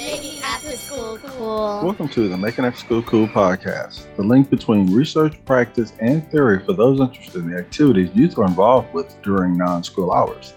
Cool. Welcome to the Making After School Cool podcast, the link between research, practice, and theory for those interested in the activities youth are involved with during non school hours.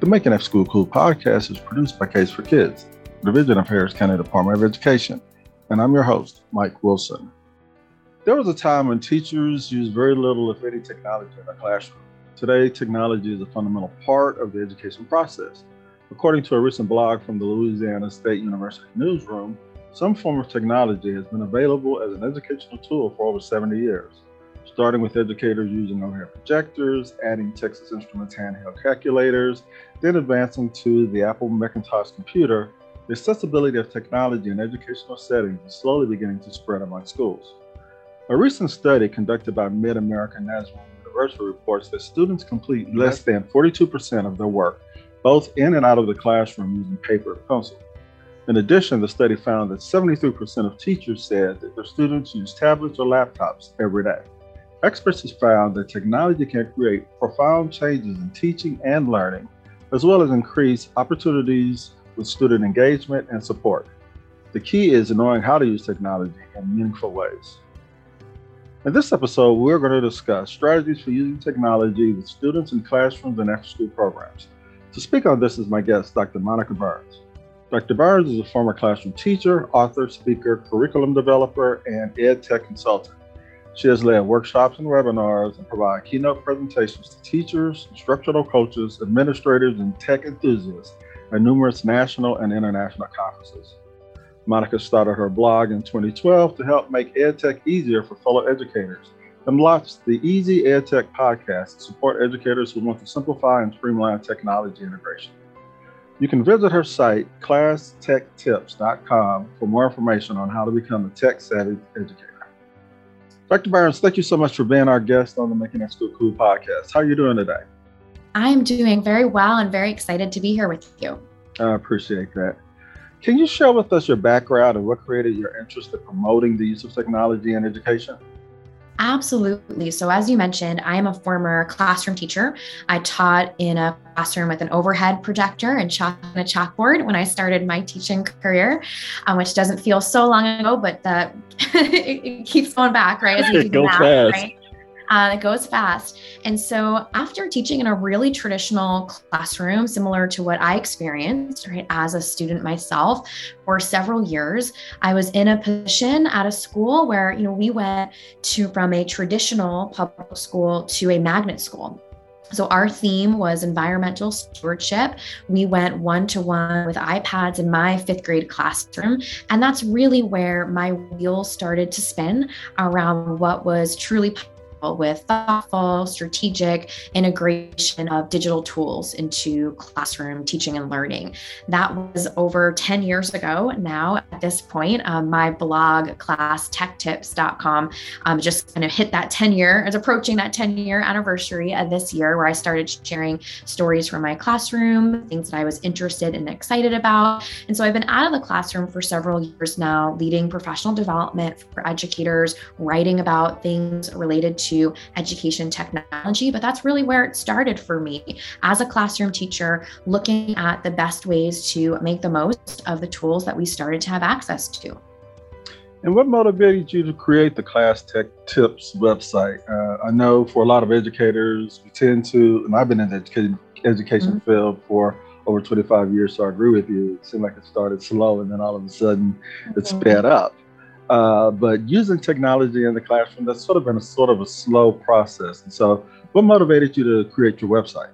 The Making After School Cool podcast is produced by Case for Kids, division of Harris County Department of Education, and I'm your host, Mike Wilson. There was a time when teachers used very little, if any, technology in their classroom. Today, technology is a fundamental part of the education process. According to a recent blog from the Louisiana State University newsroom, some form of technology has been available as an educational tool for over 70 years, starting with educators using overhead projectors, adding Texas Instruments handheld calculators, then advancing to the Apple Macintosh computer. The accessibility of technology in educational settings is slowly beginning to spread among schools. A recent study conducted by Mid American Nazarene University reports that students complete less than 42% of their work, both in and out of the classroom using paper and pencil. In addition, the study found that 73% of teachers said that their students use tablets or laptops every day. Experts have found that technology can create profound changes in teaching and learning, as well as increase opportunities with student engagement and support. The key is knowing how to use technology in meaningful ways. In this episode, we're going to discuss strategies for using technology with students in classrooms and after school programs. To speak on this is my guest, Dr. Monica Burns. Dr. Burns is a former classroom teacher, author, speaker, curriculum developer, and ed tech consultant. She has led workshops and webinars and provided keynote presentations to teachers, instructional coaches, administrators, and tech enthusiasts at numerous national and international conferences. Monica started her blog in 2012 to help make ed tech easier for fellow educators and launched the Easy EdTech podcast to support educators who want to simplify and streamline technology integration. You can visit her site, classtechtips.com, for more information on how to become a tech savvy educator. Dr. Burns, thank you so much for being our guest on the Making That School Cool podcast. How are you doing today? I am doing very well and very excited to be here with you. I appreciate that. Can you share with us your background and what created your interest in promoting the use of technology in education? Absolutely. So, as you mentioned, I am a former classroom teacher. I taught in a classroom with an overhead projector and chalk and a chalkboard when I started my teaching career, um, which doesn't feel so long ago, but that it, it, keeps going back, right? As you it goes math, fast. Right? Uh, it goes fast. And so, after teaching in a really traditional classroom, similar to what I experienced, right, as a student myself for several years, I was in a position at a school where, you know, we went to from a traditional public school to a magnet school. So, our theme was environmental stewardship. We went one to one with iPads in my fifth grade classroom. And that's really where my wheels started to spin around what was truly with thoughtful, strategic integration of digital tools into classroom teaching and learning. That was over 10 years ago now. At this point, um, my blog, classtechtips.com, um, just kind of hit that 10 year, is approaching that 10 year anniversary of this year where I started sharing stories from my classroom, things that I was interested and excited about. And so I've been out of the classroom for several years now, leading professional development for educators, writing about things related to to education technology, but that's really where it started for me as a classroom teacher, looking at the best ways to make the most of the tools that we started to have access to. And what motivated you to create the Class Tech Tips website? Uh, I know for a lot of educators, we tend to, and I've been in the education, education mm-hmm. field for over 25 years, so I agree with you. It seemed like it started slow and then all of a sudden mm-hmm. it sped up. Uh, but using technology in the classroom, that's sort of been a sort of a slow process. And so, what motivated you to create your website?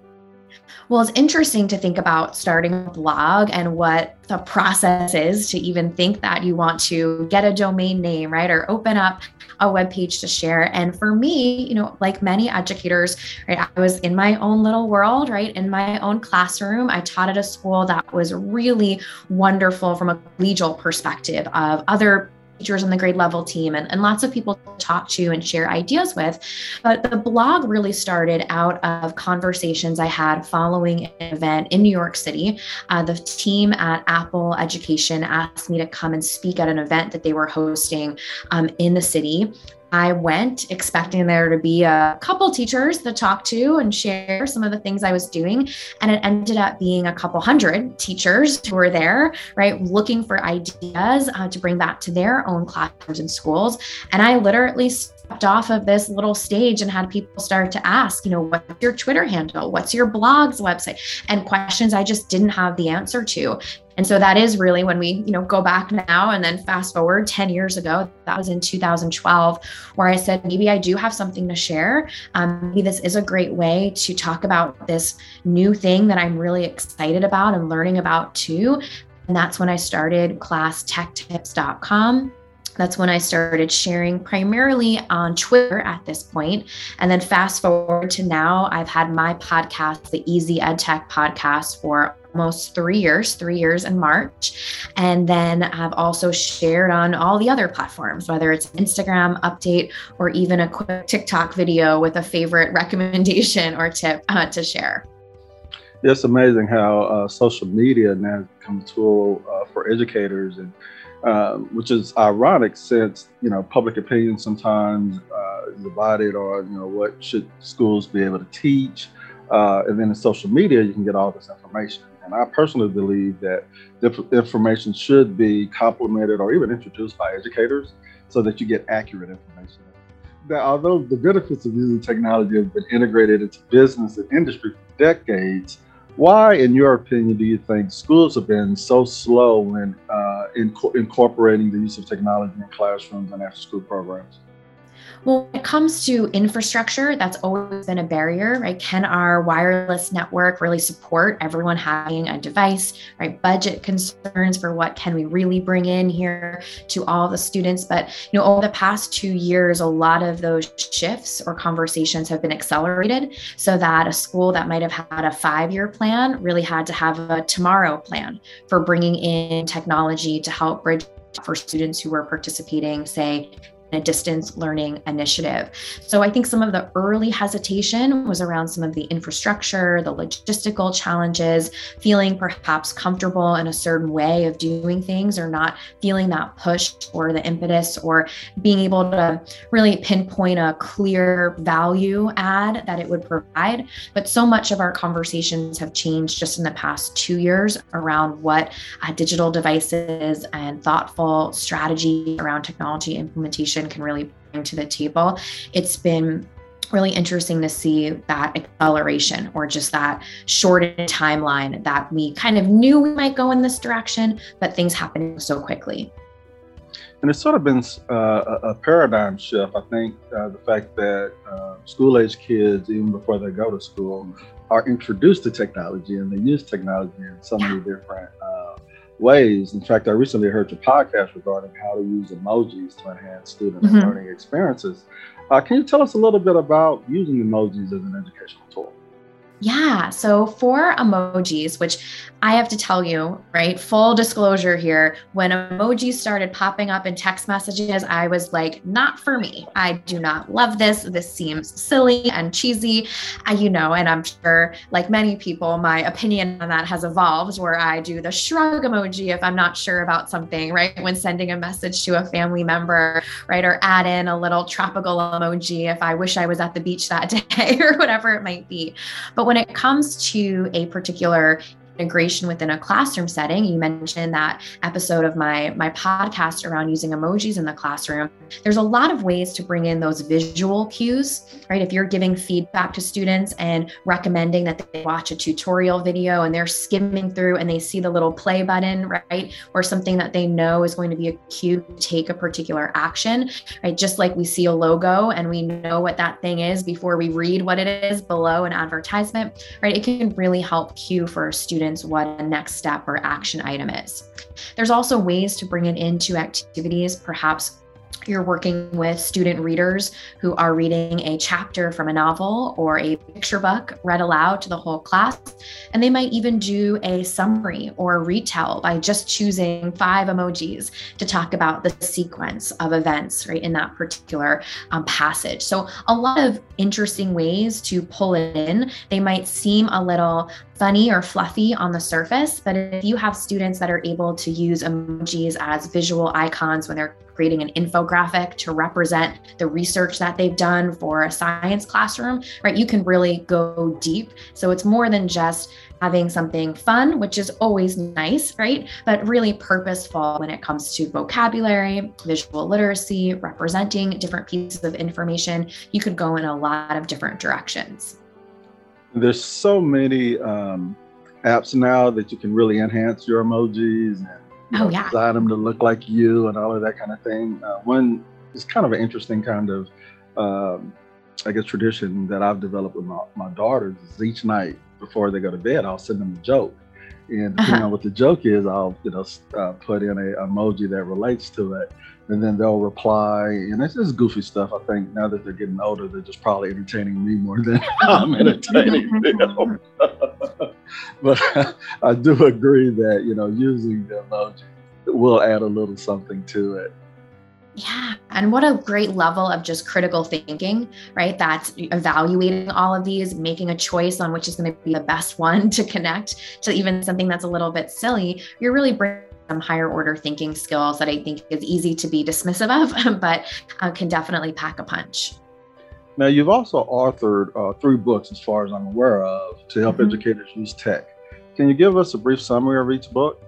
Well, it's interesting to think about starting a blog and what the process is to even think that you want to get a domain name, right? Or open up a web page to share. And for me, you know, like many educators, right, I was in my own little world, right, in my own classroom. I taught at a school that was really wonderful from a collegial perspective of other teachers on the grade level team and, and lots of people to talk to and share ideas with. But the blog really started out of conversations I had following an event in New York City. Uh, the team at Apple Education asked me to come and speak at an event that they were hosting um, in the city I went expecting there to be a couple teachers to talk to and share some of the things I was doing. And it ended up being a couple hundred teachers who were there, right, looking for ideas uh, to bring back to their own classrooms and schools. And I literally stepped off of this little stage and had people start to ask, you know, what's your Twitter handle? What's your blog's website? And questions I just didn't have the answer to. And so that is really when we, you know, go back now and then fast forward 10 years ago, that was in 2012, where I said, maybe I do have something to share. Um, maybe this is a great way to talk about this new thing that I'm really excited about and learning about too. And that's when I started classtechtips.com that's when I started sharing primarily on Twitter at this point. And then fast forward to now, I've had my podcast, the Easy EdTech podcast, for almost three years, three years in March. And then I've also shared on all the other platforms, whether it's Instagram update or even a quick TikTok video with a favorite recommendation or tip uh, to share. It's amazing how uh, social media now become a tool uh, for educators and um, which is ironic since you know public opinion sometimes uh, is divided on you know what should schools be able to teach, uh, and then in social media you can get all this information. And I personally believe that information should be complemented or even introduced by educators so that you get accurate information. That although the benefits of using technology have been integrated into business and industry for decades, why, in your opinion, do you think schools have been so slow in, uh, in incorporating the use of technology in classrooms and after school programs? Well, when it comes to infrastructure, that's always been a barrier, right? Can our wireless network really support everyone having a device, right? Budget concerns for what can we really bring in here to all the students. But, you know, over the past two years, a lot of those shifts or conversations have been accelerated so that a school that might have had a five year plan really had to have a tomorrow plan for bringing in technology to help bridge for students who were participating, say, a distance learning initiative. So I think some of the early hesitation was around some of the infrastructure, the logistical challenges, feeling perhaps comfortable in a certain way of doing things or not feeling that push or the impetus or being able to really pinpoint a clear value add that it would provide. But so much of our conversations have changed just in the past two years around what uh, digital devices and thoughtful strategy around technology implementation can really bring to the table. It's been really interesting to see that acceleration or just that shortened timeline that we kind of knew we might go in this direction, but things happening so quickly. And it's sort of been uh, a paradigm shift. I think uh, the fact that uh, school age kids, even before they go to school, are introduced to technology and they use technology in so many different uh, ways. In fact, I recently heard your podcast regarding how to use emojis to enhance student mm-hmm. learning experiences. Uh, can you tell us a little bit about using emojis as an educational tool? Yeah. So for emojis, which I have to tell you, right, full disclosure here, when emojis started popping up in text messages, I was like, not for me. I do not love this. This seems silly and cheesy. I, you know, and I'm sure, like many people, my opinion on that has evolved where I do the shrug emoji if I'm not sure about something, right? When sending a message to a family member, right? Or add in a little tropical emoji if I wish I was at the beach that day or whatever it might be. But but when it comes to a particular integration within a classroom setting. You mentioned that episode of my my podcast around using emojis in the classroom. There's a lot of ways to bring in those visual cues right? If you're giving feedback to students and recommending that they watch a tutorial video and they're skimming through and they see the little play button right? Or something that they know is going to be a cue to take a particular action right? Just like we see a logo and we know what that thing is before we read what it is below an advertisement right? It can really help cue for students students what a next step or action item is. There's also ways to bring it into activities, perhaps you're working with student readers who are reading a chapter from a novel or a picture book read aloud to the whole class. And they might even do a summary or a retell by just choosing five emojis to talk about the sequence of events right in that particular um, passage. So a lot of interesting ways to pull it in. They might seem a little funny or fluffy on the surface, but if you have students that are able to use emojis as visual icons when they're creating an infographic to represent the research that they've done for a science classroom, right? You can really go deep. So it's more than just having something fun, which is always nice, right? But really purposeful when it comes to vocabulary, visual literacy, representing different pieces of information. You could go in a lot of different directions. There's so many um, apps now that you can really enhance your emojis and oh, know, yeah. design them to look like you and all of that kind of thing. Uh, one is kind of an interesting kind of, um, I guess, tradition that I've developed with my, my daughters is each night before they go to bed, I'll send them a joke. And depending uh-huh. on what the joke is, I'll you know uh, put in a emoji that relates to it, and then they'll reply. And it's just goofy stuff. I think now that they're getting older, they're just probably entertaining me more than I'm entertaining them. but I do agree that you know using the emoji will add a little something to it. Yeah. And what a great level of just critical thinking, right? That's evaluating all of these, making a choice on which is going to be the best one to connect to even something that's a little bit silly. You're really bringing some higher order thinking skills that I think is easy to be dismissive of, but uh, can definitely pack a punch. Now, you've also authored uh, three books, as far as I'm aware of, to help mm-hmm. educators use tech. Can you give us a brief summary of each book?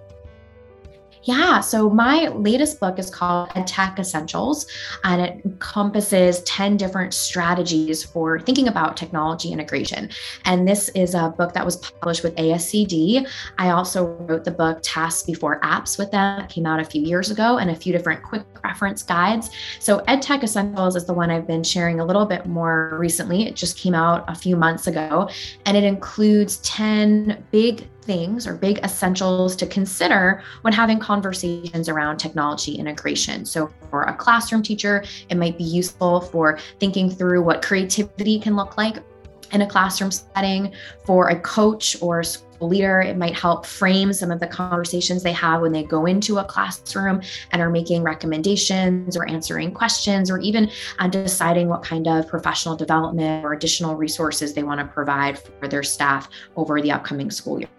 Yeah. So my latest book is called EdTech Essentials, and it encompasses 10 different strategies for thinking about technology integration. And this is a book that was published with ASCD. I also wrote the book Tasks Before Apps with them. It came out a few years ago, and a few different quick reference guides. So EdTech Essentials is the one I've been sharing a little bit more recently. It just came out a few months ago, and it includes 10 big things or big essentials to consider when having conversations around technology integration. So, for a classroom teacher, it might be useful for thinking through what creativity can look like in a classroom setting. For a coach or leader, it might help frame some of the conversations they have when they go into a classroom and are making recommendations or answering questions or even uh, deciding what kind of professional development or additional resources they want to provide for their staff over the upcoming school year.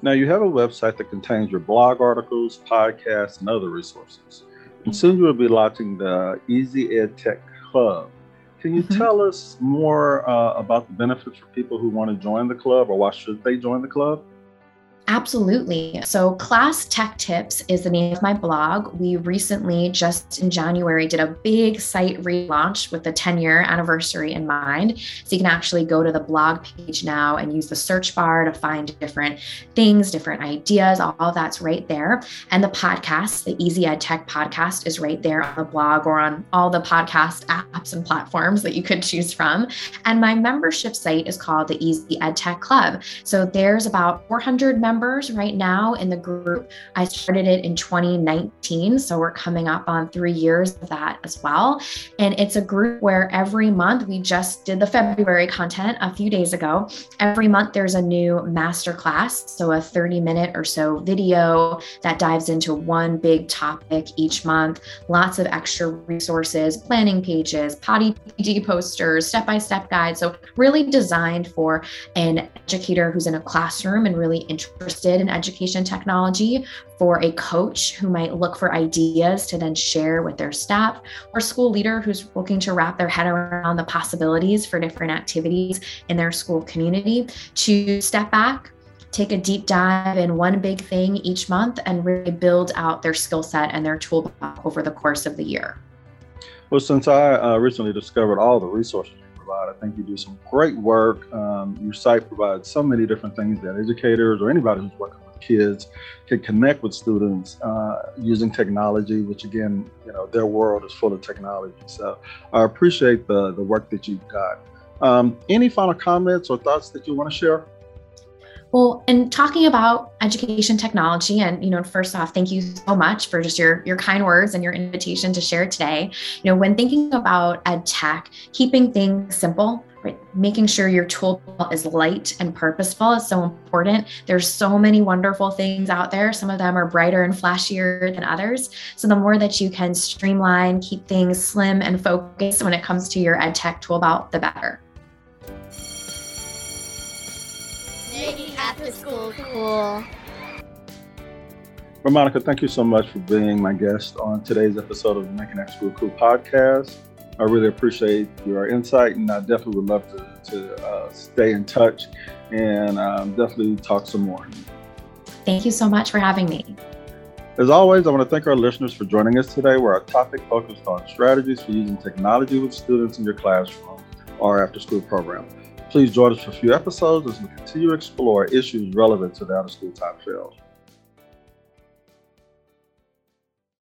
Now, you have a website that contains your blog articles, podcasts, and other resources. And soon you will be launching the Easy Ed Tech Club. Can you mm-hmm. tell us more uh, about the benefits for people who want to join the club or why should they join the club? Absolutely. So, Class Tech Tips is the name of my blog. We recently, just in January, did a big site relaunch with the 10 year anniversary in mind. So, you can actually go to the blog page now and use the search bar to find different things, different ideas. All that's right there. And the podcast, the Easy Ed Tech podcast, is right there on the blog or on all the podcast apps and platforms that you could choose from. And my membership site is called the Easy Ed Tech Club. So, there's about 400 members members right now in the group. I started it in 2019. So we're coming up on three years of that as well. And it's a group where every month we just did the February content a few days ago. Every month there's a new master class. So a 30 minute or so video that dives into one big topic each month. Lots of extra resources, planning pages, potty PD posters, step by step guides. So really designed for an educator who's in a classroom and really interested interested in education technology, for a coach who might look for ideas to then share with their staff, or school leader who's looking to wrap their head around the possibilities for different activities in their school community, to step back, take a deep dive in one big thing each month, and really build out their skill set and their toolbox over the course of the year. Well, since I uh, recently discovered all the resources provide. I think you do some great work. Um, your site provides so many different things that educators or anybody who's working with kids can connect with students uh, using technology, which again, you know, their world is full of technology. So I appreciate the, the work that you've got. Um, any final comments or thoughts that you want to share? Well, in talking about education technology, and you know, first off, thank you so much for just your your kind words and your invitation to share today. You know, when thinking about ed tech, keeping things simple, right, making sure your tool is light and purposeful is so important. There's so many wonderful things out there. Some of them are brighter and flashier than others. So the more that you can streamline, keep things slim and focused when it comes to your ed tech tool belt, the better. Making after school cool. Well, Monica, thank you so much for being my guest on today's episode of the Making After School Cool podcast. I really appreciate your insight, and I definitely would love to, to uh, stay in touch and um, definitely talk some more. Thank you so much for having me. As always, I want to thank our listeners for joining us today, where our topic focused on strategies for using technology with students in your classroom or after school program. Please join us for a few episodes as we continue to explore issues relevant to the out of school time field.